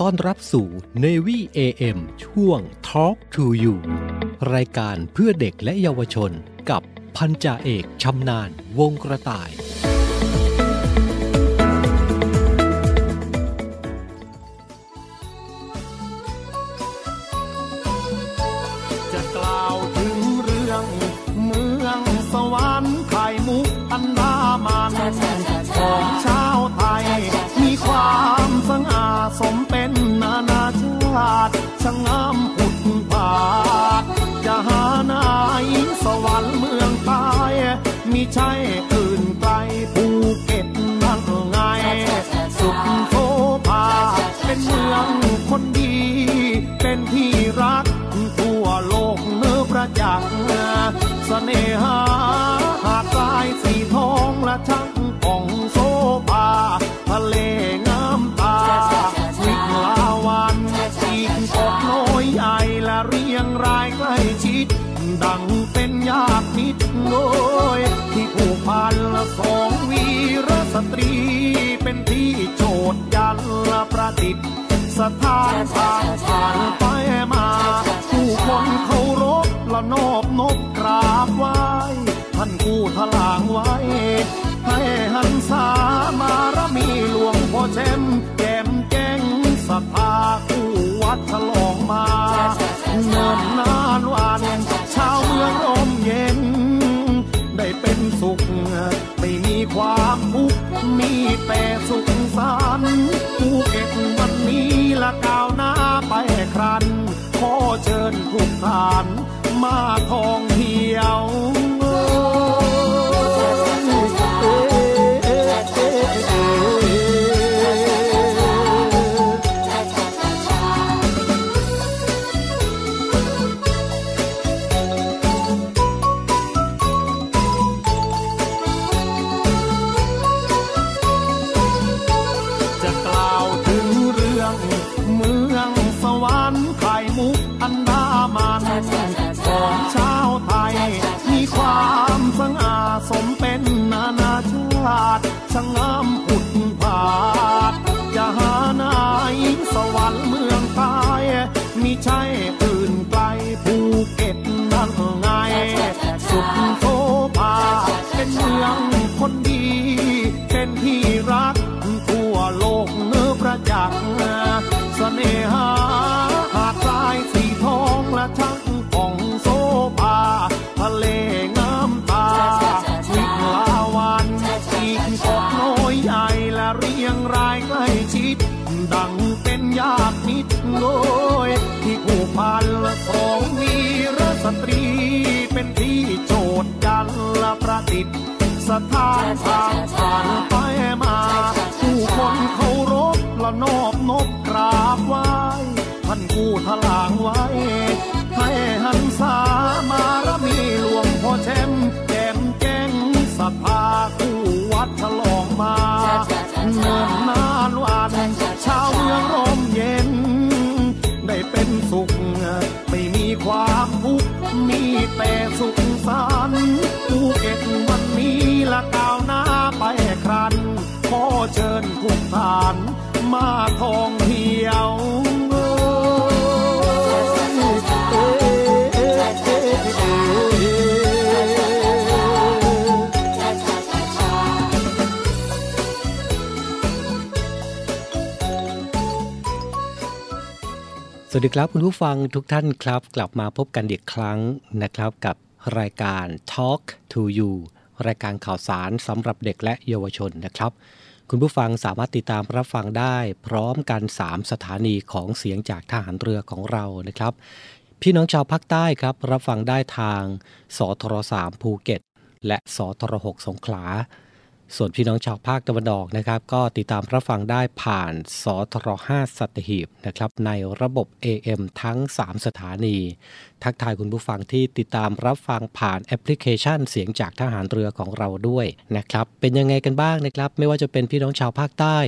ต้อนรับสู่ Navy AM ช่วง Talk to You รายการเพื่อเด็กและเยาวชนกับพันจ่าเอกชำนาญวงกระต่าย จะกล่าวถึงเรื่องเมืองสวรรค์ไข่มุกอันดามันของชาวไทย มีความสง่าสม เป็นนานาชาติชะงามผุดผา ม สุ และประดิษฐ์สถานทางผ่านไปมาผู้คนเคารพละนอบนบกราบไหว้ท่านผู้ทลางไว้ให้หันษามารมีหลวงพ่อแชมแก้มแจ้งศรัทธาคู่วัดฉลองมาเนินนานวันชาวเมืองร่มเย็น ได้เป็นสุข ไม่มีความทุกข์มีแต่สุขสันต์ภูเก็ต อก้าวหน้าไปครันขอเชิญทุกท่านมาทองเที่ยวสวัสดีครับคุณผู้ฟังทุกท่านครับ กลับมาพบกันอีกครั้งนะครับกับรายการ Talk to You รายการข่าวสารสำหรับเด็กและเยาวชนนะครับ คุณผู้ฟังสามารถติดตามรับฟังได้พร้อมกัน 3 สถานีของเสียงจากทหารเรือของเรานะครับ พี่น้องชาวภาคใต้ครับ รับฟังได้ทางสทร3ภูเก็ต และสทร6สงขลา ส่วนพี่น้องชาวภาคตะวันออกนะครับ ก็ติดตามรับฟังได้ผ่านสทร5สัตหีบนะครับ ในระบบ AM ทั้ง 3 สถานี ทักทายคุณผู้ฟังที่ติดตามรับฟังผ่านแอปพลิเคชันเสียงจากทหารเรือของเราด้วยนะครับ เป็นยังไงกันบ้างนะครับ ไม่ว่าจะเป็นพี่น้องชาวภาคใต้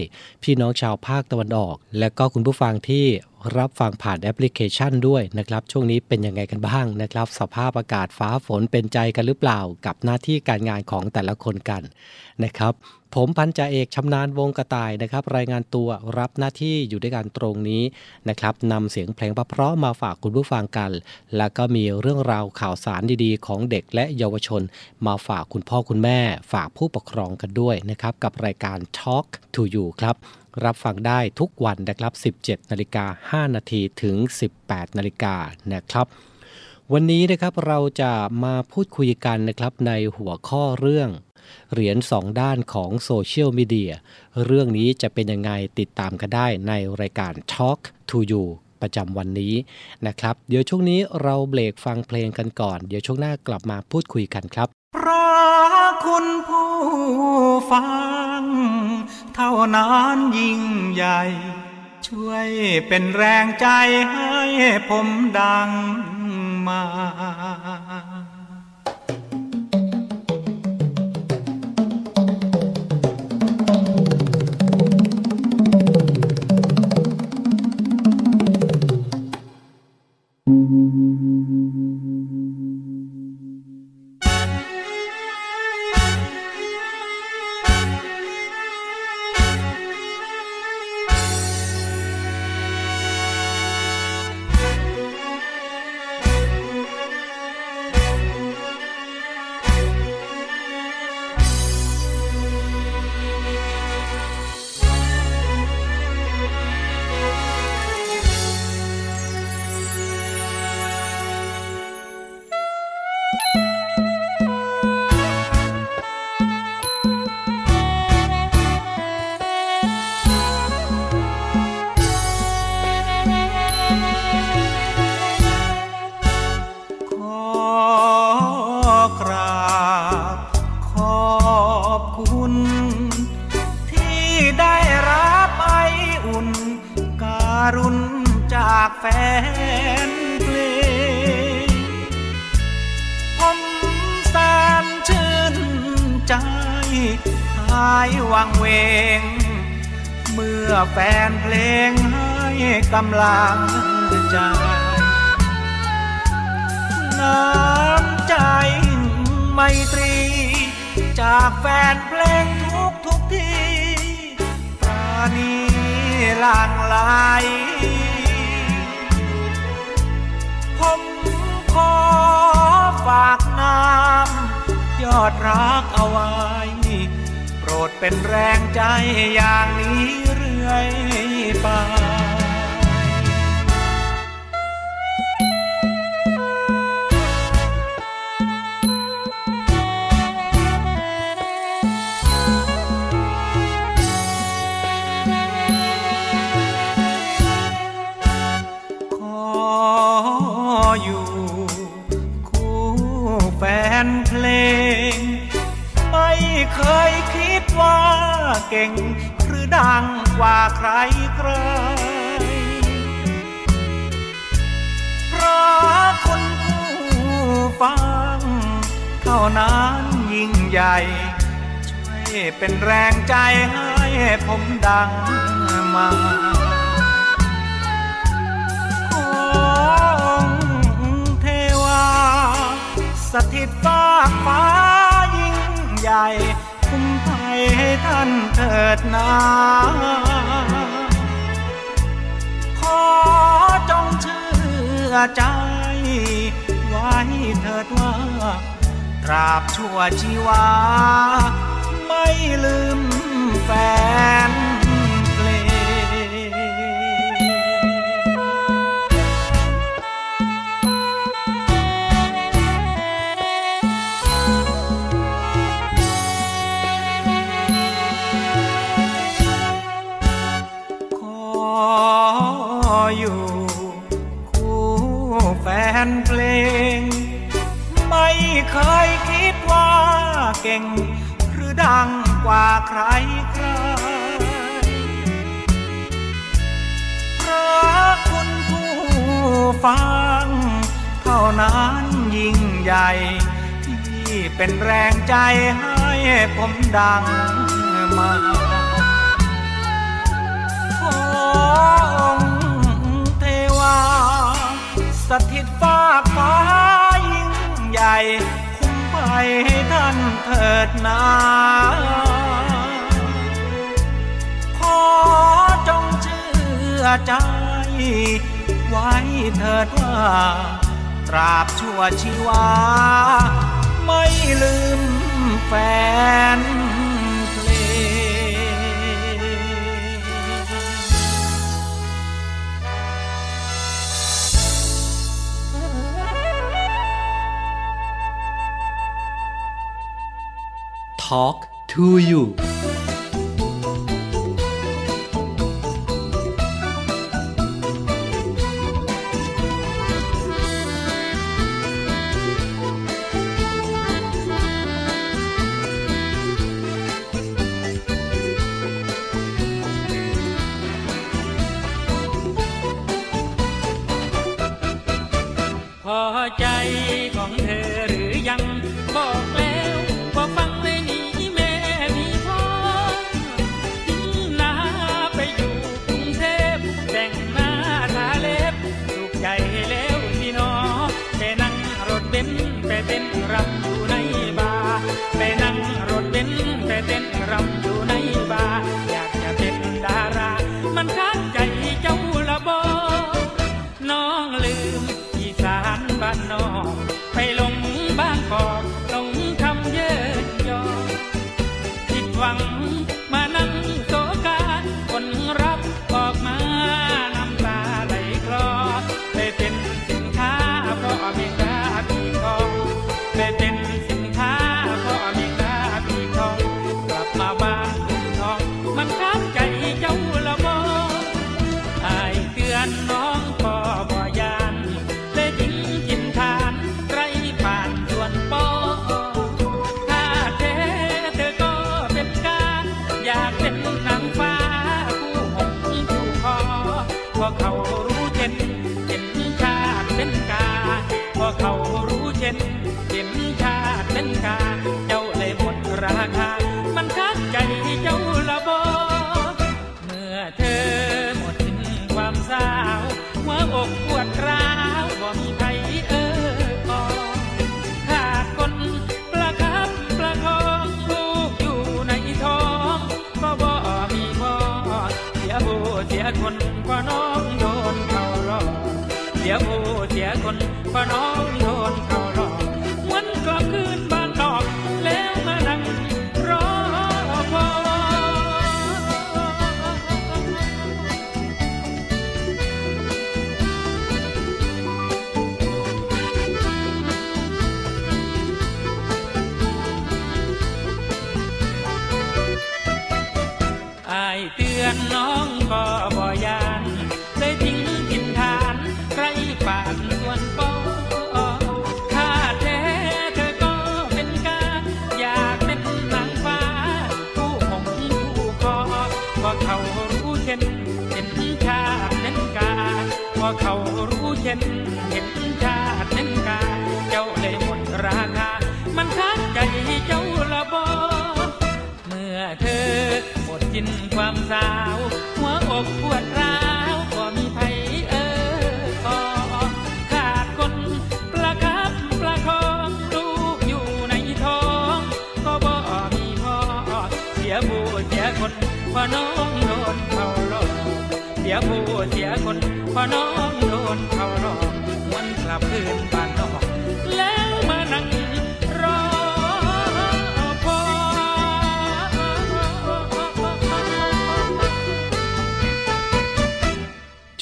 พี่น้องชาวภาคตะวันออก และก็คุณผู้ฟังที่รับฟังผ่านแอปพลิเคชันด้วยนะครับ ช่วงนี้เป็นยังไงกันบ้างนะครับ สภาพอากาศฟ้าฝนเป็นใจกันหรือเปล่า กับหน้าที่การงานของแต่ละคนกันนะครับ ผมพันจ่าเอกชำนาญวงกระต่ายนะครับ รายงานตัวรับหน้าที่อยู่ด้วยกันตรงนี้นะครับนำเสียงเพลงเพราะมาฝากคุณผู้ฟังกัน แล้วก็มีเรื่องราวข่าวสารดีๆ ของเด็กและเยาวชน มาฝากคุณพ่อคุณแม่ ฝากผู้ปกครองกันด้วยนะครับ กับรายการ Talk to You ครับ รับฟังได้ทุกวันนะครับ 17 นาฬิกา 5 นาทีถึง 18 นาฬิกานะครับ วันนี้นะครับเราจะมาพูดคุยกันนะครับในหัวข้อเรื่อง เหรียญสองด้านของโซเชียลมีเดียเรื่องนี้จะเป็นยังไงติดตามกันได้ในรายการ Talk to You ประจำวันนี้นะครับ เดี๋ยวช่วงนี้เราเบรกฟังเพลงกันก่อน เดี๋ยวช่วงหน้ากลับมาพูดคุยกันครับพระคุณผู้ฟัง เท่านั้นยิ่งใหญ่ ช่วยเป็นแรงใจให้ผมดังมาข ลังใจ น้ำใจไมตรี จากแฟนเพลงทุกทุกที่ปราณีหลังไหลผมขอฝากน้ำยอดรักเอาไว้ โปรดเป็นแรงใจอย่างนี้เรื่อยไป เป็นแรงใจให้ผมดังมาองเทวา สถิตฟ้าฟ้ายิ่งใหญ่ คุ้มภัยให้ท่านเถิดนาขอจงเชื่อใจ ไว้เถิดว่าตราบชั่วชีวา ลืมแฟนเพลงขออยู่คู่แฟนเพลง ไม่เคยคิดว่าเก่ง กว่าใครใครเพราะคุณผู้ฟัง เท่านั้นยิ่งใหญ่ ที่เป็นแรงใจให้ผมดังมาขอองเทวา สถิตฟ้าฟ้ายิ่งใหญ่ ให้ท่านเถิดนาขอจงเชื่อใจ ไว้เถิดว่า ตราบชั่วชีวา ไม่ลืมแฟน Talk to you เสียโบเสียคนเพราะน้องโดนเขาหลอกเสียโบเสียคนเพราะน้องโดนเขาหลอกวันกลับคืนบ้านนอกแล้วมานั่งรอพออายเตือนน้อง ก็บ่ยานเลยทิ้งกินทานไรปานส่วนปอถ้าแท้เธอก็เป็นกาอยากเป็นนางฟ้าผู้หงผู้คอก็เขารู้เช่นเห็นชาติเน้นกาพอเขารู้เช่นเห็นชาติเน้นกา เจ้าเลยหมดราคา มันคัดใจเจ้าละบอเมื่อเธอหมดสิ้นความสาว อกปวดร้าวก็มีไผเออก็ขาดคนประคับประคองลูกอยู่ในท้อง ก็บ่มีพ่อเสียผู้เสียคนเพราะน้องโดนเขาหลอกเสียผู้เสียคนเพราะน้องโดนเขาหลอกหวนกลับคืนบ้า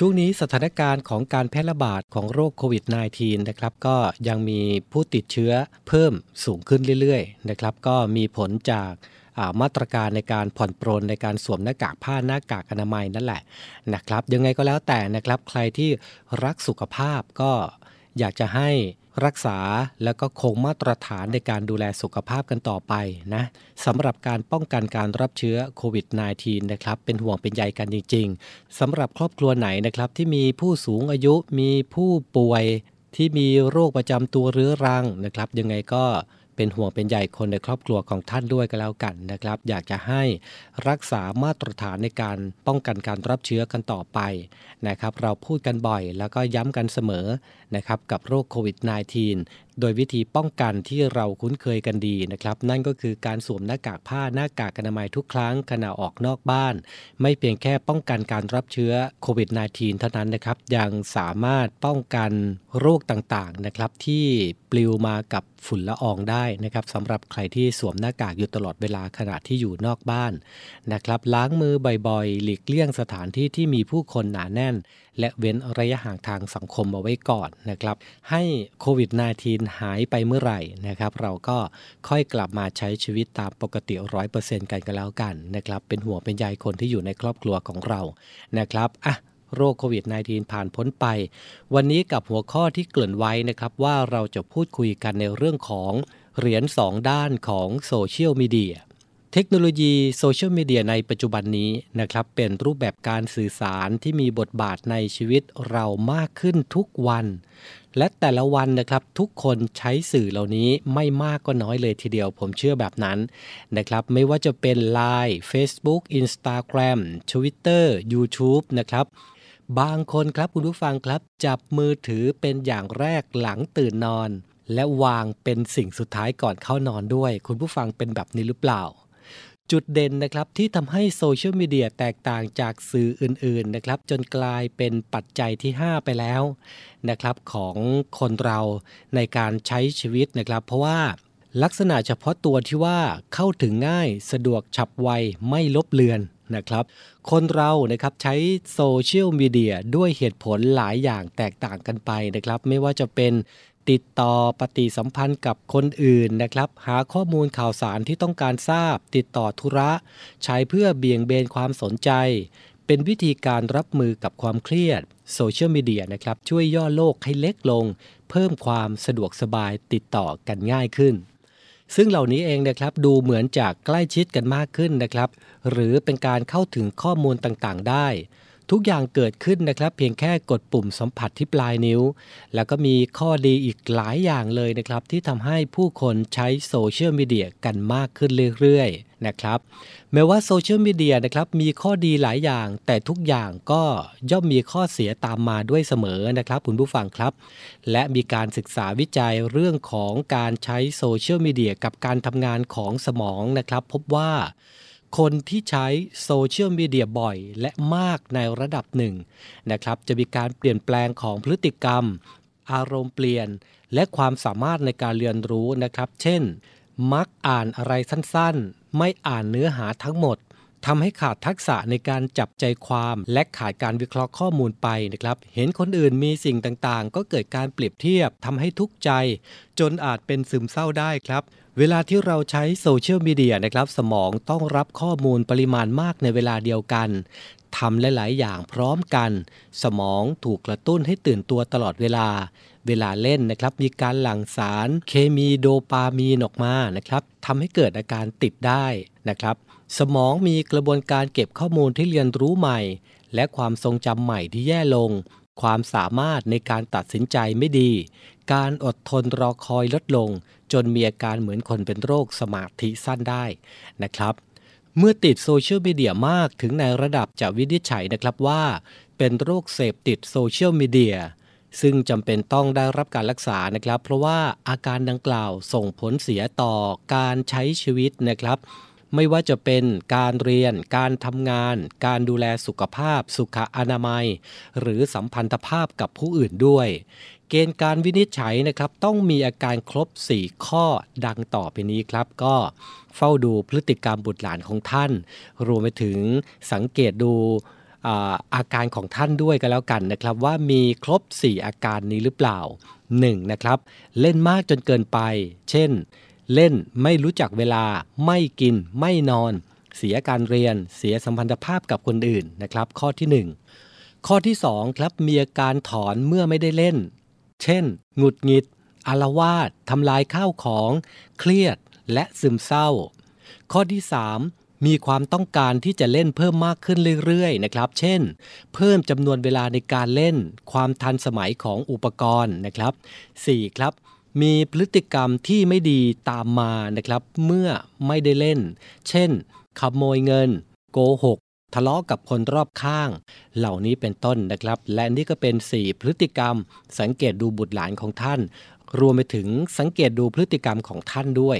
ช่วงนี้สถานการณ์ของการแพร่ระบาดของโรคโควิด -19 นะครับก็ยังมีผู้ติดเชื้อเพิ่มสูงขึ้นเรื่อยๆนะครับก็มีผลจากามาตรการในการผ่อนปรนในการสวมหน้ากากผ้าหน้ากากอนามัยนั่นแหละนะครับยังไงก็แล้วแต่นะครับใครที่รักสุขภาพก็อยากจะให้ รักษาแล้วก็คงมาตรฐานในการดูแลสุขภาพกันต่อไปนะสำหรับการป้องกันการรับเชื้อโควิด -19 นะครับเป็นห่วงเป็นใยกันจริง ๆสำหรับครอบครัวไหนนะครับที่มีผู้สูงอายุมีผู้ป่วยที่มีโรคประจำตัวเรื้อรังนะครับ ยังไงก็ เป็นห่วงเป็นใยคนในครอบครัวของท่านด้วยก็แล้วกันนะครับ อยากจะให้รักษามาตรฐานในการป้องกันการรับเชื้อกันต่อไปนะครับ เราพูดกันบ่อยแล้วก็ย้ำกันเสมอนะครับกับโรคโควิด -19 โดยวิธีป้องกันที่เราคุ้นเคยกันดีนะครับ นั่นก็คือการสวมหน้ากากผ้าหน้ากากอนามัยทุกครั้งขณะออกนอกบ้าน ไม่เพียงแค่ป้องกันการรับเชื้อโควิด -19 เท่านั้นนะครับ ยังสามารถป้องกันโรคต่างๆนะครับที่ปลิวมากับฝุ่นละอองได้นะครับสำหรับใครที่สวมหน้ากากอยู่ตลอดเวลาขณะที่อยู่นอกบ้านนะครับ ล้างมือบ่อยๆ หลีกเลี่ยงสถานที่ที่มีผู้คนหนาแน่น และเว้นระยะห่างทางสังคมเอาไว้ก่อนนะครับ ให้โควิด -19 หายไปเมื่อไหร่นะครับ เราก็ค่อยกลับมาใช้ชีวิตตามปกติ 100%กันก็แล้วกันนะครับ เป็นห่วงเป็นใยคนที่อยู่ในครอบครัวของเรานะครับอะโรคโควิด -19 ผ่านพ้นไป วันนี้กับหัวข้อที่เกริ่นไว้นะครับ ว่าเราจะพูดคุยกันในเรื่องของเหรียญ2ด้านของโซเชียลมีเดีย เทคโนโลยีโซเชียลมีเดียในปัจจุบันนี้นะครับเป็นรูปแบบการสื่อสารที่มีบทบาทในชีวิตเรามากขึ้นทุกวัน และแต่ละวันนะครับทุกคนใช้สื่อเหล่านี้ไม่มากก็น้อยเลยทีเดียวผมเชื่อแบบนั้นนะครับไม่ว่าจะเป็น Line Facebook Instagram Twitter YouTube นะครับบางคนครับคุณผู้ฟังครับ จับมือถือเป็นอย่างแรกหลังตื่นนอน และวางเป็นสิ่งสุดท้ายก่อนเข้านอนด้วย คุณผู้ฟังเป็นแบบนี้หรือเปล่า จุดเด่นนะครับที่ทำให้โซเชียลมีเดียแตกต่างจากสื่ออื่นๆนะครับจนกลายเป็นปัจจัยที่ 5 ไปแล้วนะครับของคนเราในการใช้ชีวิตนะครับ เพราะว่าลักษณะเฉพาะตัวที่ว่าเข้าถึงง่ายสะดวกฉับไวไม่ลบเลือนนะครับ คนเรานะครับใช้โซเชียลมีเดียด้วยเหตุผลหลายอย่างแตกต่างกันไปนะครับ ไม่ว่าจะเป็น ติดต่อปฏิสัมพันธ์กับคนอื่นนะครับ หาข้อมูลข่าวสารที่ต้องการทราบ ติดต่อธุระ ใช้เพื่อเบี่ยงเบนความสนใจ เป็นวิธีการรับมือกับความเครียดโซเชียลมีเดียนะครับช่วยย่อโลกให้เล็กลง เพิ่มความสะดวกสบายติดต่อกันง่ายขึ้น ซึ่งเหล่านี้เองนะครับดูเหมือนจะใกล้ชิดกันมากขึ้นนะครับ หรือเป็นการเข้าถึงข้อมูลต่างๆ ได้ ทุกอย่างเกิดขึ้นนะครับ เพียงแค่กดปุ่มสัมผัสที่ปลายนิ้ว แล้วก็มีข้อดีอีกหลายอย่างเลยนะครับ ที่ทำให้ผู้คนใช้โซเชียลมีเดียกันมากขึ้นเรื่อยๆนะครับแม้ว่าโซเชียลมีเดียนะครับมีข้อดีหลายอย่าง แต่ทุกอย่างก็ย่อมมีข้อเสียตามมาด้วยเสมอนะครับคุณผู้ฟังครับ และมีการศึกษาวิจัยเรื่องของการใช้โซเชียลมีเดียกับการทำงานของสมองนะครับ พบว่า คนที่ใช้โซเชียลมีเดียบ่อยและมากในระดับหนึ่งนะครับจะมีการเปลี่ยนแปลงของพฤติกรรม อารมณ์เปลี่ยน และความสามารถในการเรียนรู้นะครับ เช่น มักอ่านอะไรสั้นๆ ไม่อ่านเนื้อหาทั้งหมดทำให้ขาดทักษะในการจับใจความและขาดการวิเคราะห์ข้อมูลไปนะครับ เห็นคนอื่นมีสิ่งต่างๆ ก็เกิดการเปรียบเทียบทำให้ทุกข์ใจ จนอาจเป็นซึมเศร้าได้ครับ เวลาที่เราใช้โซเชียลมีเดียนะครับสมองต้องรับข้อมูลปริมาณมากในเวลาเดียวกันทำหลาย ๆ อย่างพร้อมกัน สมองถูกกระตุ้นให้ตื่นตัวตลอดเวลา เวลาเล่นนะครับมีการหลั่งสารเคมีโดปามีนออกมานะครับทำให้เกิดอาการติดได้นะครับ สมองมีกระบวนการเก็บข้อมูลที่เรียนรู้ใหม่ และความทรงจำใหม่ที่แย่ลง ความสามารถในการตัดสินใจไม่ดี การอดทนรอคอยลดลง จนมีอาการเหมือนคนเป็นโรคสมาธิสั้นได้นะครับ เมื่อติดโซเชียลมีเดียมากถึงในระดับจะวินิจฉัยนะครับว่า เป็นโรคเสพติดโซเชียลมีเดียซึ่งจำเป็นต้องได้รับการรักษานะครับ เพราะว่าอาการดังกล่าวส่งผลเสียต่อการใช้ชีวิตนะครับ ไม่ว่าจะเป็นการเรียน การทำงาน การดูแลสุขภาพ สุขอนามัย หรือสัมพันธภาพกับผู้อื่นด้วย เกณฑ์การวินิจฉัยนะครับต้องมีอาการครบ 4 ข้อดังต่อไปนี้ครับ ก็เฝ้าดูพฤติกรรมบุตรหลานของท่าน รวมไปถึงสังเกตดูอาการของท่านด้วยกันแล้วกันนะครับ ว่ามีครบ 4 อาการนี้หรือเปล่า 1. นะครับ เล่นมากจนเกินไป เช่น เล่นไม่รู้จักเวลาไม่กิน ไม่นอน เสียการเรียน เสียสัมพันธภาพกับคนอื่นนะครับ ข้อที่ 1 ข้อที่ 2 ครับมีอาการถอนเมื่อไม่ได้เล่น เช่น หงุดหงิด อารวาสทำลายข้าวของ เครียด และซึมเศร้า ข้อที่ 3 มีความต้องการที่จะเล่นเพิ่มมากขึ้นเรื่อยๆ นะครับ เช่น เพิ่มจำนวนเวลาในการเล่น ความทันสมัยของอุปกรณ์นะครับ 4. ครับมีพฤติกรรมที่ไม่ดีตามมานะครับ เมื่อไม่ได้เล่น เช่น ขโมยเงิน โกหก ทะเลาะกับคนรอบข้าง เหล่านี้เป็นต้นนะครับ และนี่ก็เป็น 4 พฤติกรรม สังเกตดูบุตรหลานของท่าน รวมไปถึงสังเกตดูพฤติกรรมของท่านด้วย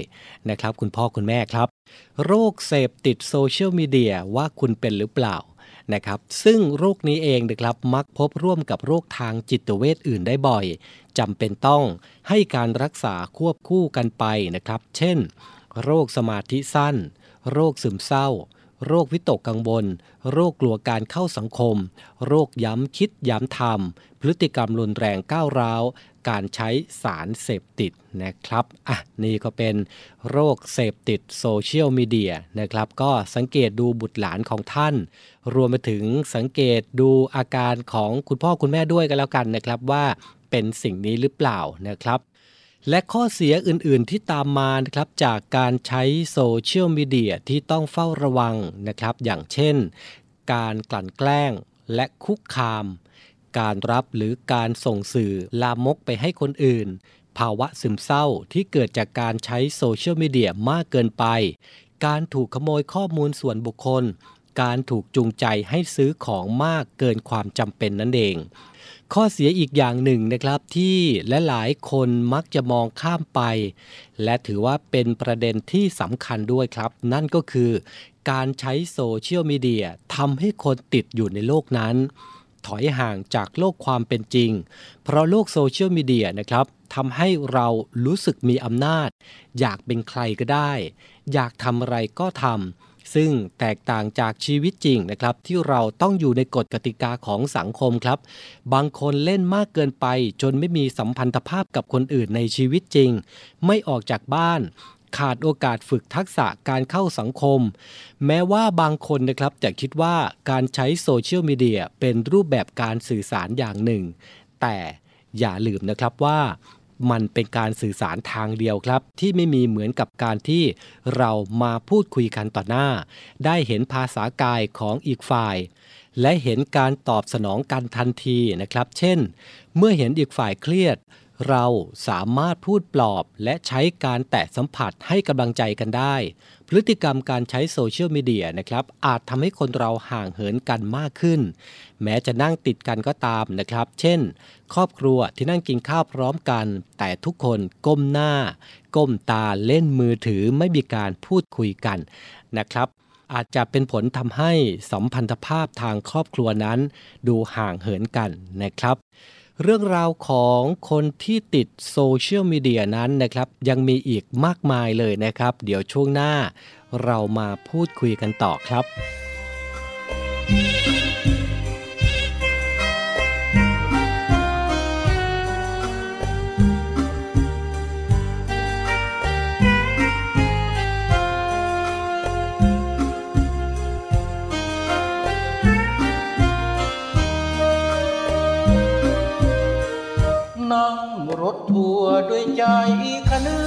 นะครับ คุณพ่อคุณแม่ครับ โรคเสพติดโซเชียลมีเดียว่าคุณเป็นหรือเปล่านะครับซึ่งโรคนี้เองนะครับมักพบร่วมกับโรคทางจิตเวชอื่นได้บ่อยจำเป็นต้องให้การรักษาควบคู่กันไปนะครับ เช่น โรคสมาธิสั้น โรคซึมเศร้า โรควิตกกังวล โรคกลัวการเข้าสังคม โรคย้ำคิดย้ำทำพฤติกรรมรุนแรงก้าวร้าว การใช้สารเสพติดนะครับ อะ นี่ก็เป็นโรคเสพติดโซเชียลมีเดียนะครับ ก็สังเกตดูบุตรหลานของท่าน รวมไปถึงสังเกตดูอาการของคุณพ่อคุณแม่ด้วยกันแล้วกันนะครับว่าเป็นสิ่งนี้หรือเปล่านะครับ และข้อเสียอื่นๆที่ตามมานะครับจากการใช้โซเชียลมีเดียที่ต้องเฝ้าระวังนะครับ อย่างเช่น การกลั่นแกล้งและคุกคาม การรับหรือการส่งสื่อลามกไปให้คนอื่น ภาวะซึมเศร้าที่เกิดจากการใช้โซเชียลมีเดียมากเกินไป การถูกขโมยข้อมูลส่วนบุคคล การถูกจูงใจให้ซื้อของมากเกินความจำเป็นนั่นเอง ข้อเสียอีกอย่างหนึ่งนะครับที่และหลายคนมักจะมองข้ามไป และถือว่าเป็นประเด็นที่สำคัญด้วยครับ นั่นก็คือการใช้โซเชียลมีเดียทำให้คนติดอยู่ในโลกนั้น ถอยห่างจากโลกความเป็นจริง เพราะโลกโซเชียลมีเดียนะครับทำให้เรารู้สึกมีอำนาจ อยากเป็นใครก็ได้ อยากทำอะไรก็ทำ ซึ่งแตกต่างจากชีวิตจริงนะครับ ที่เราต้องอยู่ในกฎกติกาของสังคมครับ บางคนเล่นมากเกินไป จนไม่มีสัมพันธภาพกับคนอื่นในชีวิตจริง ไม่ออกจากบ้านขาดโอกาสฝึกทักษะการเข้าสังคม แม้ว่าบางคนนะครับจะคิดว่าการใช้โซเชียลมีเดียเป็นรูปแบบการสื่อสารอย่างหนึ่ง แต่อย่าลืมนะครับว่า มันเป็นการสื่อสารทางเดียวครับ ที่ไม่มีเหมือนกับการที่เรามาพูดคุยกันต่อหน้า ได้เห็นภาษากายของอีกฝ่าย และเห็นการตอบสนองกันทันทีนะครับ เช่น เมื่อเห็นอีกฝ่ายเครียด เราสามารถพูดปลอบและใช้การแตะสัมผัสให้กำลังใจกันได้ พฤติกรรมการใช้โซเชียลมีเดียนะครับ อาจทำให้คนเราห่างเหินกันมากขึ้น แม้จะนั่งติดกันก็ตามนะครับ เช่น ครอบครัวที่นั่งกินข้าวพร้อมกัน แต่ทุกคนก้มหน้า ก้มตาเล่นมือถือไม่มีการพูดคุยกันนะครับอาจจะเป็นผลทำให้สัมพันธภาพทางครอบครัวนั้น ดูห่างเหินกันนะครับ เรื่องราวของคนที่ติดโซเชียลมีเดียนั้นนะครับ ยังมีอีกมากมายเลยนะครับ เดี๋ยวช่วงหน้าเรามาพูดคุยกันต่อครับ รถทัวร์ด้วยใจคะ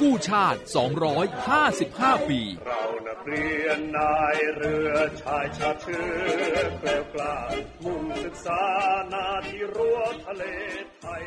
กู้ชาติ 255 ปี เรานักเรียนนายเรือชายชาเชื้อเกลียวกล้ามุ่งศึกษานาที่รั้วทะเลไทย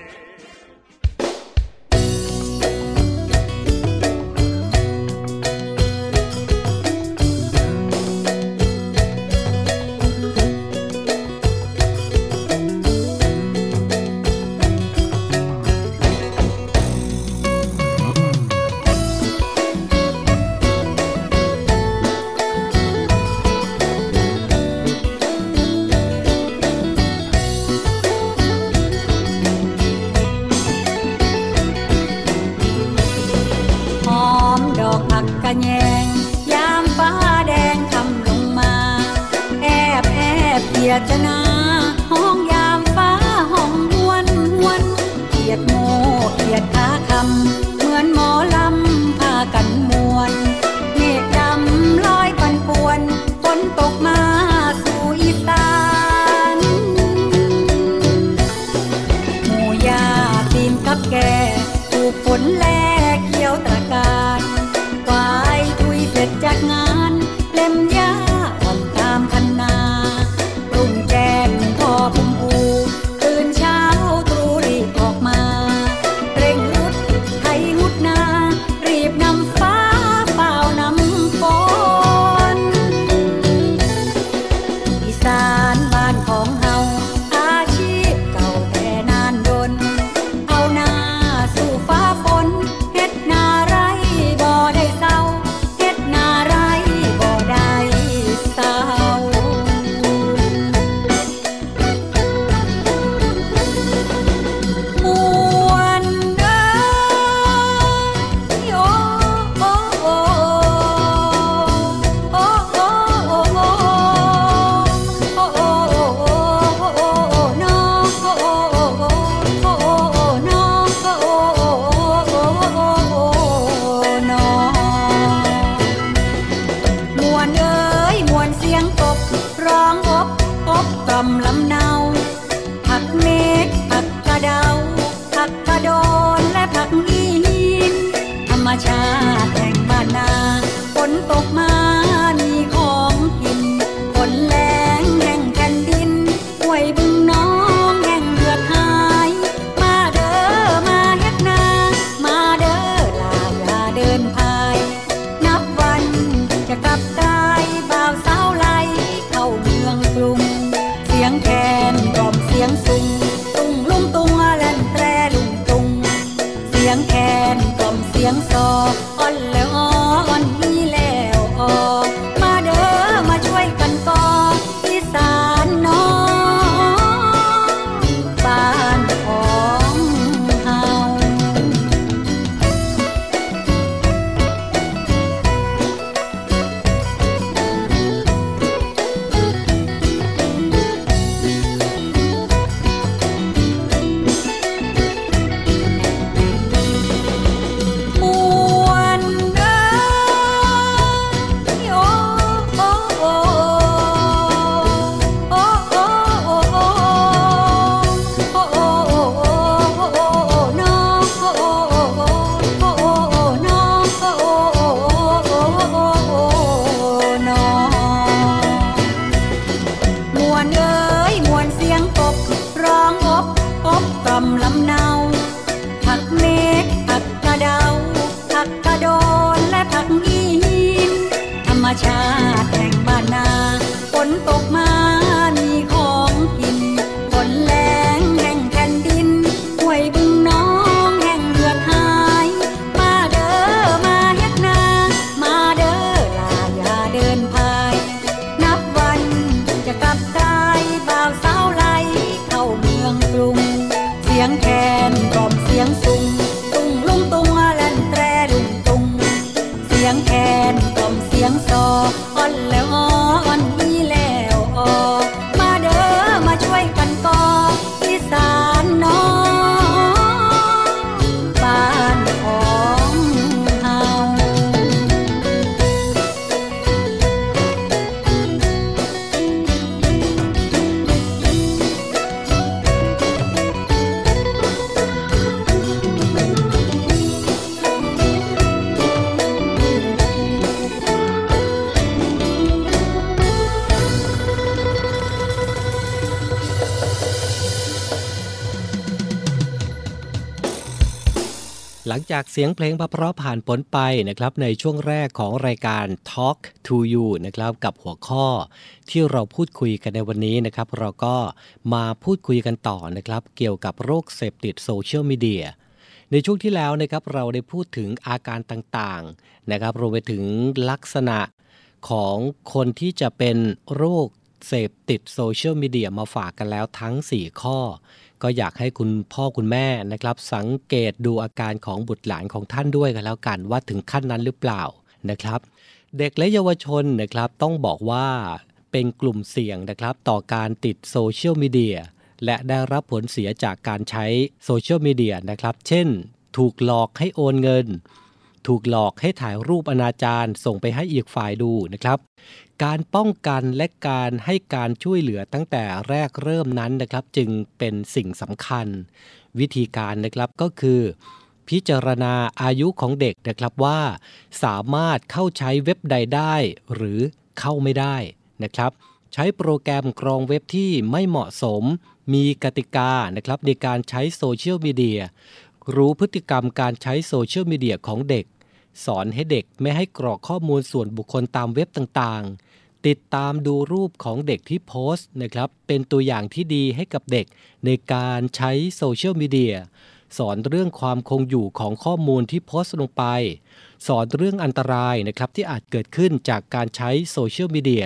จากเสียงเพลงเพราะผ่านพ้นไปนะครับในช่วงแรกของรายการ Talk to You นะครับกับหัวข้อที่เราพูดคุยกันในวันนี้นะครับ เราก็มาพูดคุยกันต่อนะครับเกี่ยวกับโรคเสพติดโซเชียลมีเดียในช่วงที่แล้วนะครับเราได้พูดถึงอาการต่างๆนะครับรวมไปถึงลักษณะของคนที่จะเป็นโรคเสพติดโซเชียลมีเดียมาฝากกันแล้วทั้ง 4 ข้อ ก็อยากให้คุณพ่อคุณแม่นะครับ สังเกตดูอาการของบุตรหลานของท่านด้วยกันแล้วกัน ว่าถึงขั้นนั้นหรือเปล่านะครับ เด็กและเยาวชนนะครับต้องบอกว่าเป็นกลุ่มเสี่ยงนะครับ ต่อการติดโซเชียลมีเดียและได้รับผลเสียจากการใช้โซเชียลมีเดียนะครับ เช่น ถูกหลอกให้โอนเงิน ถูกหลอกให้ถ่ายรูปอนาจารส่งไปให้อีกฝ่ายดูนะครับ การป้องกันและการให้การช่วยเหลือตั้งแต่แรกเริ่มนั้นนะครับ จึงเป็นสิ่งสำคัญ วิธีการนะครับก็คือ พิจารณาอายุของเด็กนะครับว่า สามารถเข้าใช้เว็บใดได้ หรือเข้าไม่ได้นะครับ ใช้โปรแกรมกรองเว็บที่ไม่เหมาะสม มีกติกานะครับในการใช้โซเชียลมีเดีย รู้พฤติกรรมการใช้โซเชียลมีเดียของเด็ก สอนให้เด็กไม่ให้กรอกข้อมูลส่วนบุคคลตามเว็บต่างๆ ติดตามดูรูปของเด็กที่โพสต์นะครับ เป็นตัวอย่างที่ดีให้กับเด็กในการใช้โซเชียลมีเดียสอนเรื่องความคงอยู่ของข้อมูลที่โพสต์ลงไป สอนเรื่องอันตรายนะครับที่อาจเกิดขึ้นจากการใช้โซเชียลมีเดีย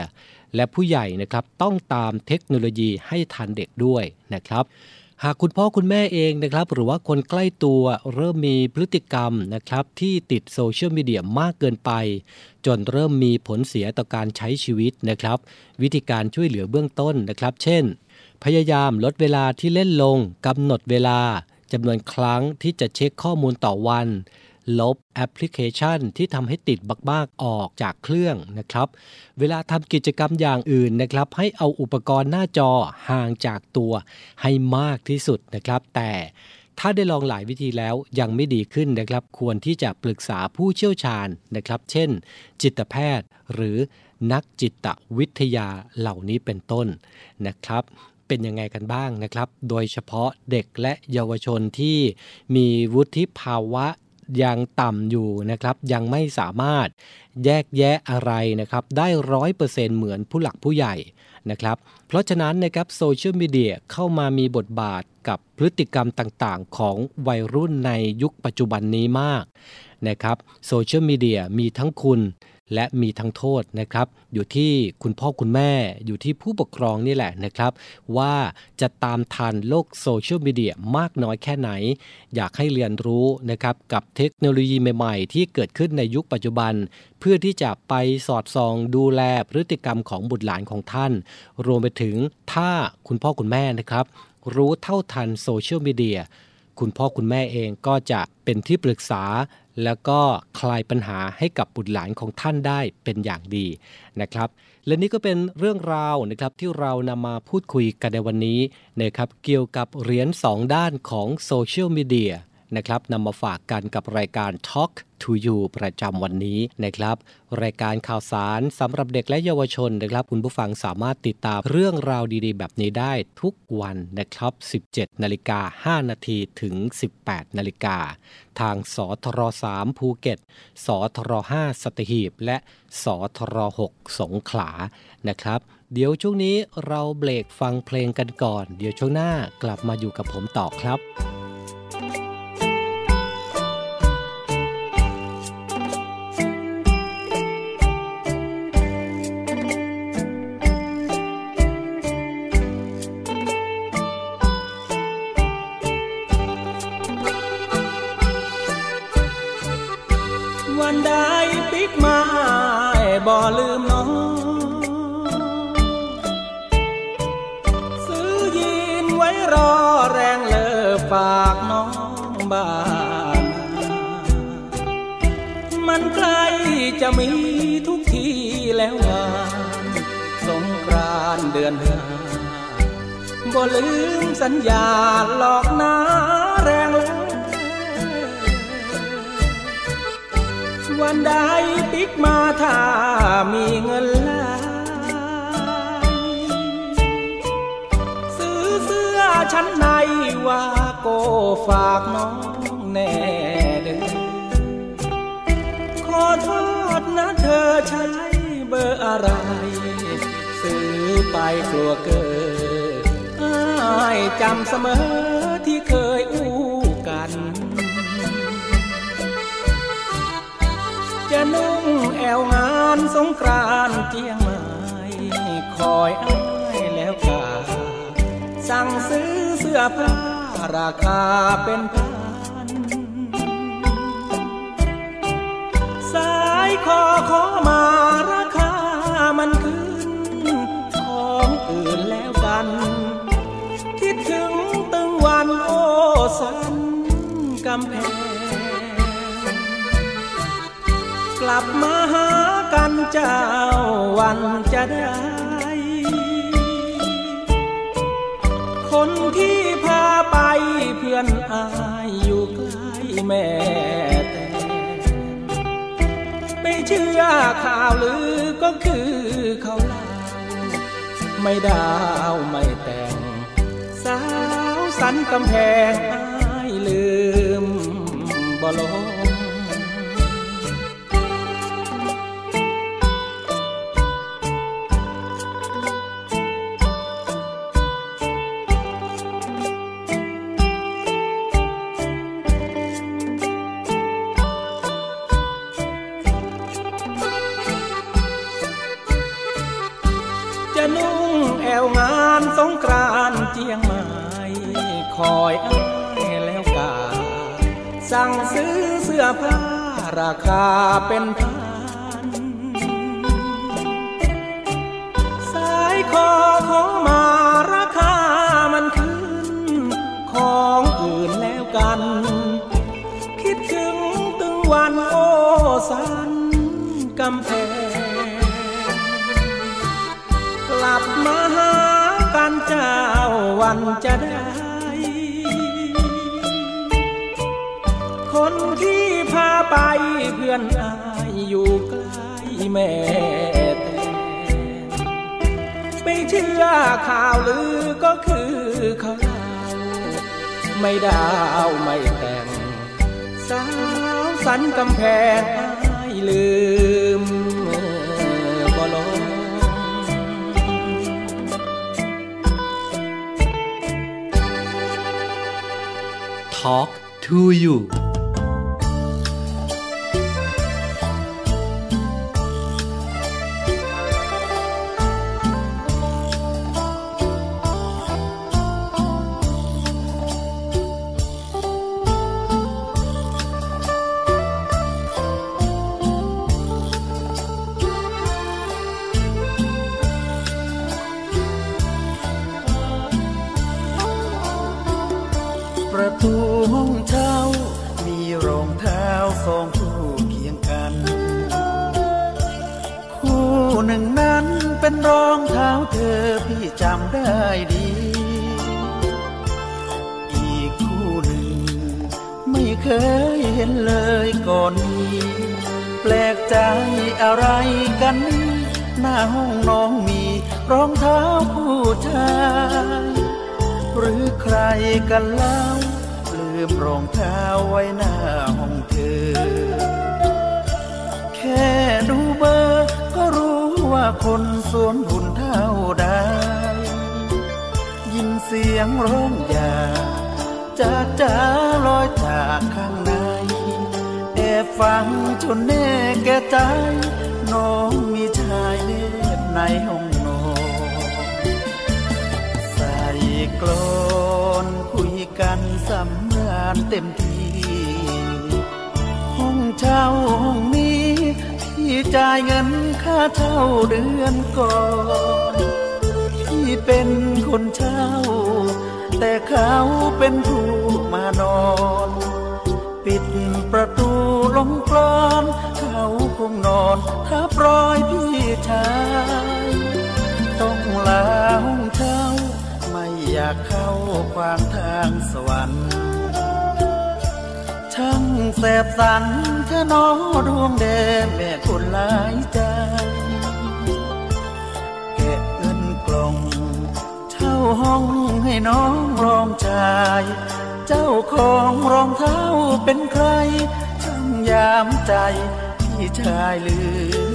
และผู้ใหญ่นะครับต้องตามเทคโนโลยีให้ทันเด็กด้วยนะครับ หากคุณพ่อคุณแม่เองนะครับ หรือว่าคนใกล้ตัวเริ่มมีพฤติกรรมนะครับ ที่ติดโซเชียลมีเดียมากเกินไป จนเริ่มมีผลเสียต่อการใช้ชีวิตนะครับ วิธีการช่วยเหลือเบื้องต้นนะครับ เช่น พยายามลดเวลาที่เล่นลงกำหนดเวลาจำนวนครั้งที่จะเช็คข้อมูลต่อวัน ลบแอปพลิเคชันที่ทำให้ติดมากๆออกจากเครื่องนะครับ เวลาทำกิจกรรมอย่างอื่นนะครับ ให้เอาอุปกรณ์หน้าจอห่างจากตัวให้มากที่สุดนะครับ แต่ถ้าได้ลองหลายวิธีแล้วยังไม่ดีขึ้นนะครับ ควรที่จะปรึกษาผู้เชี่ยวชาญนะครับ เช่น จิตแพทย์หรือนักจิตวิทยาเหล่านี้เป็นต้นนะครับเป็นยังไงกันบ้างนะครับ โดยเฉพาะเด็กและเยาวชนที่มีวุฒิภาวะ ยังต่ำอยู่นะครับยังไม่สามารถแยกแยะอะไรนะครับได้ร้อยเปอร์เซ็นเหมือนผู้หลักผู้ใหญ่นะครับเพราะฉะนั้นนะครับโซเชียลมีเดียเข้ามามีบทบาทกับพฤติกรรมต่างๆ ของวัยรุ่นในยุคปัจจุบันนี้มากนะครับโซเชียลมีเดียมีทั้งคุณ และมีทั้งโทษนะครับ อยู่ที่คุณพ่อคุณแม่อยู่ที่ผู้ปกครองนี่แหละนะครับ ว่าจะตามทันโลกโซเชียลมีเดียมากน้อยแค่ไหน อยากให้เรียนรู้นะครับกับเทคโนโลยีใหม่ๆ ที่เกิดขึ้นในยุคปัจจุบัน เพื่อที่จะไปสอดส่องดูแลพฤติกรรมของบุตรหลานของท่าน รวมไปถึงถ้าคุณพ่อคุณแม่นะครับ รู้เท่าทันโซเชียลมีเดียคุณพ่อคุณแม่เองก็จะเป็นที่ปรึกษา แล้วก็คลายปัญหาให้กับบุตรหลานของท่านได้เป็นอย่างดีนะครับ และนี่ก็เป็นเรื่องราวนะครับที่เรานำมาพูดคุยกันในวันนี้นะครับเกี่ยวกับเหรียญสองด้านของโซเชียลมีเดีย นะครับนำมาฝากกันกับรายการ Talk to You ประจำวันนี้นะครับ รายการข่าวสารสำหรับเด็กและเยาวชนนะครับ คุณผู้ฟังสามารถติดตามเรื่องราวดีๆ แบบนี้ได้ทุกวันนะครับ 17 นาฬิกา 5 นาทีถึง 18 นาฬิกา ทางสทร3ภูเก็ต สทร5สตหีบ และสทร6สงขลานะครับ เดี๋ยวช่วงนี้เราเบรกฟังเพลงกันก่อน เดี๋ยวช่วงหน้ากลับมาอยู่กับผมต่อครับ บ่ลืมน้อง ซื้อยีนไว้รอแรงเลิฟฝากน้องบ้าน มันใกล้จะมีทุกทีแล้วงานสงกรานเดือนห้าบ่ลืมสัญญาหลอกนาแรง วันใดปิ๊กมาถ้ามีเงินล้านซื้อเสื้อชั้นในว่าโกฝากน้องแน่เด้อขอโทษนะเธอใช้เบอร์อะไร ซื้อไปกลัวเกิดอ้ายจำเสมอที่เคย วงานสงกรานเจียงใหม่คอยอ้ายแล้วกาสั่งซื้อเสื้อผ้าราคาเป็นพัน สายคอขอมาราคามันขึ้น ของอื่นแล้วกัน คิดถึงตึงวันโอสันกำแพง ลับมาหากันเจ้าวันจะได้ คนที่พาไปเพื่อนอายอยู่ใกล้แม่แต่ไม่เชื่อข่าวลือก็คือเขาเล่าไม่ดาวไม่แต่ง สาวสันกำแพงอายลืมบ่ลง สั่งซื้อเสื้อผ้าราคาเป็นพัน อนอายอยู่ใกล้แม่แต่ไม่เชื่อข่าวลือก็คือเขาเล่าไม่ดาวไม่แต่ง สาวสันกำแพงอายลืมบ่ลง Talk to you ใดยินเสียงร้องอย่าจากจ้าลอยจากข้างในแอบฟังจนแน่แก่ใจน้องมีชายเนบในห้องนอนใส่กลอนคุยกันสำราญเต็มที่ห้องเช่าห้องนี้ ที่จ่ายเงินค่าเช่าเดือนก่อนพี่เป็นคนเช่า แต่เขาเป็นผู้มานอน ปิดประตูลงกลอนเขาคงนอนทับรอยพี่ชายต้องลาห้องเช่า ไม่อยากเข้าขวางทางสวรรค์ ช่างแสบสันเธอน้อดวงแดงแม่คนหลายใจแกะเงินกล่องเช่าห้องให้น้องรองชาย เจ้าของรองเท้าเป็นใคร ช่างยามใจพี่ชายลือ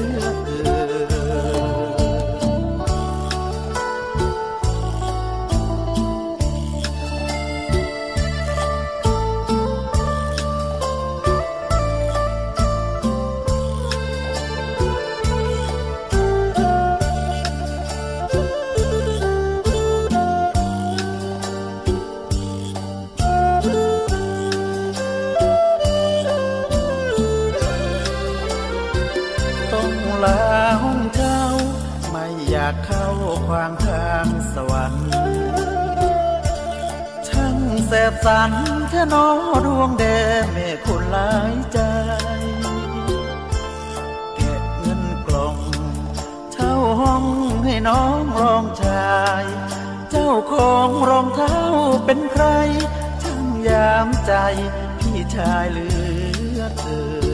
เสบสันแค่นอดวงแดงแม่คนหลายใจแกะเงินกล่องเช่าห้องให้น้องรองชาย เจ้าของรองเท้าเป็นใครช่างยามใจพี่ชายเหลือเธอ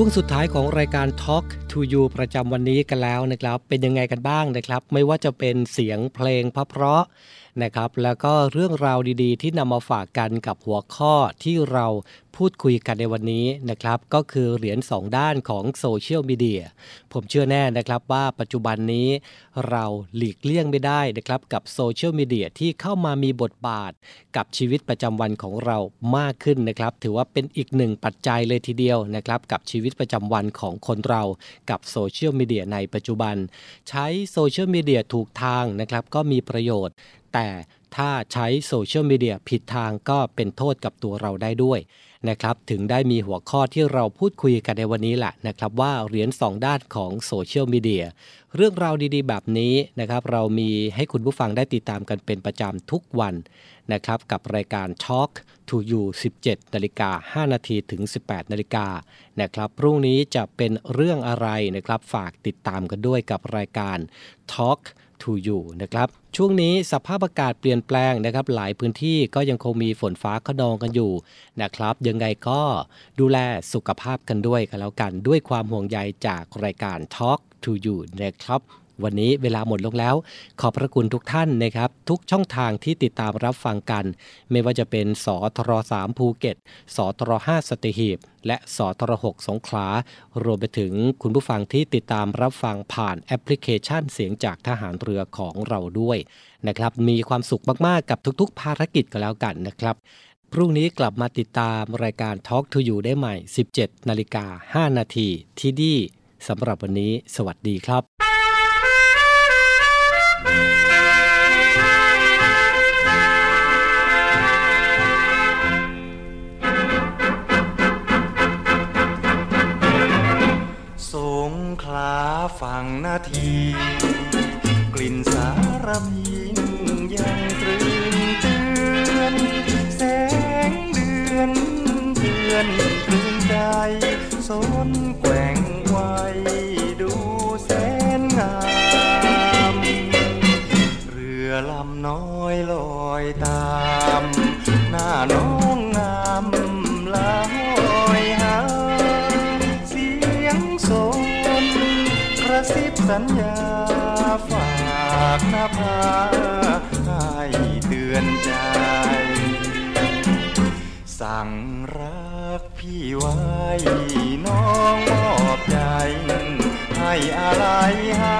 ช่วงสุดท้ายของรายการ Talk to You ประจำวันนี้กันแล้วนะครับ เป็นยังไงกันบ้างนะครับ ไม่ว่าจะเป็นเสียงเพลงเพราะๆนะครับ แล้วก็เรื่องราวดีๆ ที่นำมาฝากกันกับหัวข้อที่เราพูดคุยกันในวันนี้นะครับ ก็คือเหรียญสองด้านของโซเชียลมีเดียผมเชื่อแน่นะครับว่าปัจจุบันนี้เราหลีกเลี่ยงไม่ได้นะครับกับโซเชียลมีเดียที่เข้ามามีบทบาทกับชีวิตประจำวันของเรามากขึ้นนะครับ ถือว่าเป็นอีกหนึ่งปัจจัยเลยทีเดียวนะครับกับชีวิตประจำวันของคนเรากับโซเชียลมีเดียในปัจจุบัน ใช้โซเชียลมีเดียถูกทางนะครับก็มีประโยชน์ แต่ถ้าใช้โซเชียลมีเดียผิดทางก็เป็นโทษกับตัวเราได้ด้วย นะครับถึงได้มีหัวข้อที่เราพูดคุยกันในวันนี้แหละนะครับว่าเหรียญสองด้านของโซเชียลมีเดียเรื่องราวดีๆ แบบนี้นะครับเรามีให้คุณผู้ฟังได้ติดตามกันเป็นประจำทุกวันนะครับกับรายการ Talk to You 17นาฬิกา5นาทีถึง 18นาฬิกานะครับพรุ่งนี้จะเป็นเรื่องอะไรนะครับฝากติดตามกันด้วยกับรายการ Talk to You นะครับช่วงนี้สภาพอากาศเปลี่ยนแปลงนะครับ หลายพื้นที่ก็ยังคงมีฝนฟ้าขนองกันอยู่นะครับ ยังไงก็ดูแลสุขภาพกันด้วยกันแล้วกันด้วยความห่วงใยจากรายการ Talk to You นะครับ วันนี้เวลาหมดลงแล้ว ขอบพระคุณทุกท่านนะครับ ทุกช่องทางที่ติดตามรับฟังกัน ไม่ว่าจะเป็นสทร3ภูเก็ตสทร5สัตหีบ และสทร6สงขลารวมไปถึงคุณผู้ฟังที่ติดตามรับฟังผ่านแอปพลิเคชันเสียงจากทหารเรือของเราด้วยนะครับ มีความสุขมากๆกับทุกๆ ภารกิจก็แล้วกันนะครับพรุ่งนี้กลับมาติดตามรายการ Talk to You ได้ใหม่ 17 นาฬิกา 5 นาทีที่ดีสำหรับวันนี้ สวัสดีครับาฝั่งนาที กลิ่นสารพินยังตรึงเตือน แสงเดือนเดือนตรึงใจสนแกว่งไวดูแสนงาม เรือลำน้อยลอยตาม หน้า สัญญาฝากหน้าผาให้เตือนใจ สั่งรักพี่ไว้น้องมอบใจ ให้อะไรหา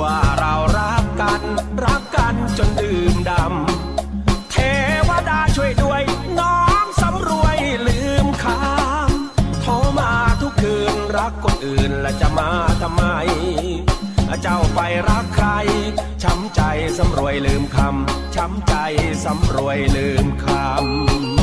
ว่าเรารักกัน รักกันจนดื่มดำ เทวดาช่วยด้วยน้องสำรวยลืมคำโทรมาทุกคืนรักคนอื่นและจะมาทำไม เจ้าไปรักใคร ช้ำใจสำรวยลืมคำ ช้ำใจสำรวยลืมคำ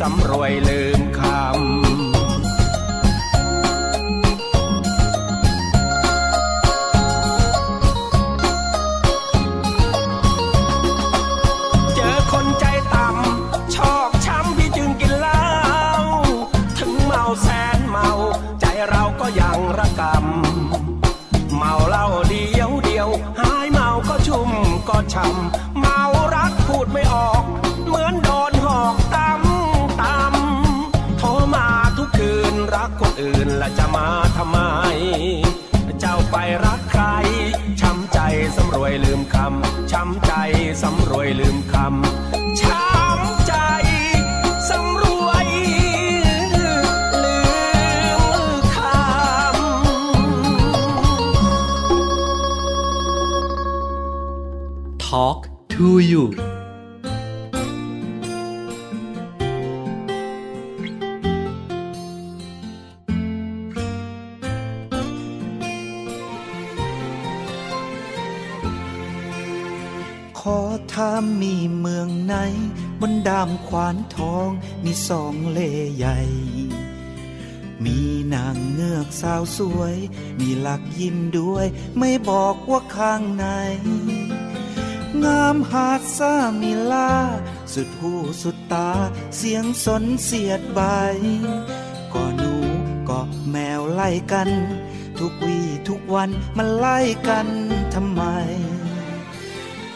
สำรวยลืมคำามมีเมืองไหน บนดามขวานทองมีสองเลใหญ่ มีนางเงือกสาวสวย มีหลักยิ้มด้วย ไม่บอกว่าข้างในงามหาดซ่ามีลา สุดหูสุดตา เสียงสนเสียดใบก็หนูก็แมวไล่กัน ทุกวี่ทุกวันมันไล่กันทำไม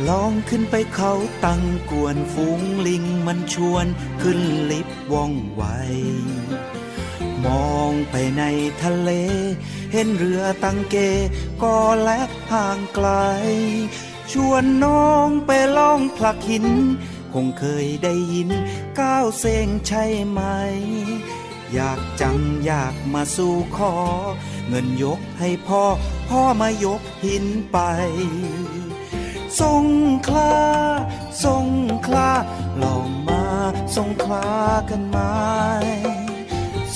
ลองขึ้นไปเขาตั้งกวนฝูงลิงมันชวนขึ้นลิฟต์ว่องไว มองไปในทะเล เห็นเรือตังเกก็และห่างไกล ชวนน้องไปล่องผลักหิน คงเคยได้ยินก้าวเซงใช่ไหม อยากจังอยากมาสู่ขอ เงินยกให้พ่อ พ่อมายกหินไป สงขลาสงขลาลองมาสงขลากันไหม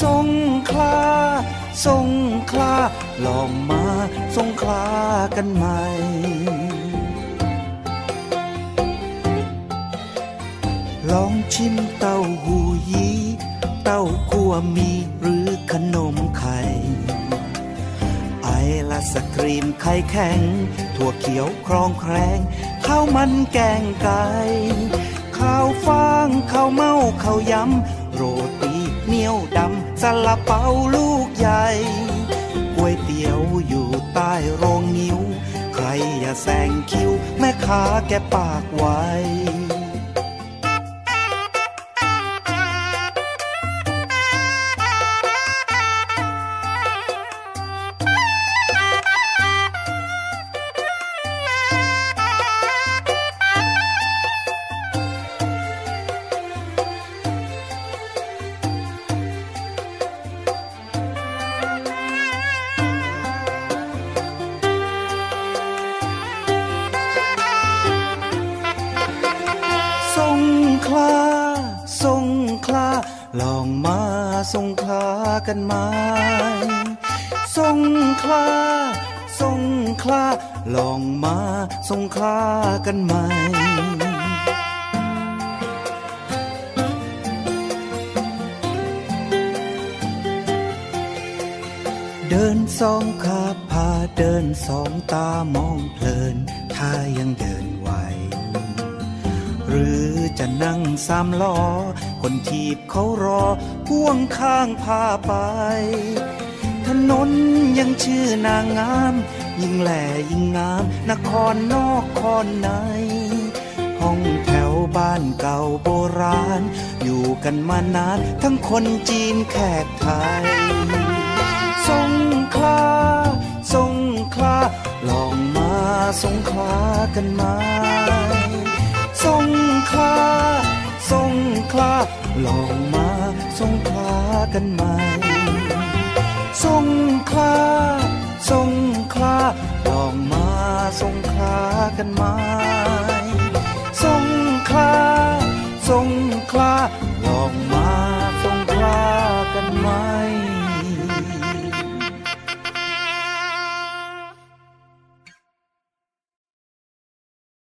สงขลาสงขลาลองมาสงขลากันไหมลลองชิมเต้าหู้ยี้เต้าคั่วมีหรือขนมไข่ ไอละสกรีมไข่แข็ง ถั่วเขียวครองแครงข้าวมันแกงไก่ข้าวฟ่างข้าวเมาข้าวยำโรตีเหนียวดำสลับเปาลูกใหญ่ก๋วยเตี๋ยวอยู่ใต้โรงนิ้ว ใครอย่าแซงคิว แม่ค้าแกปากไว้ คนจีนแขกไทยสงขลาสงขลาลองมาสงขลากันไหมสงขลาสงขลาลองมาสงขลากันไหมสงขลาสงขลาลองมาสงขลากันไหม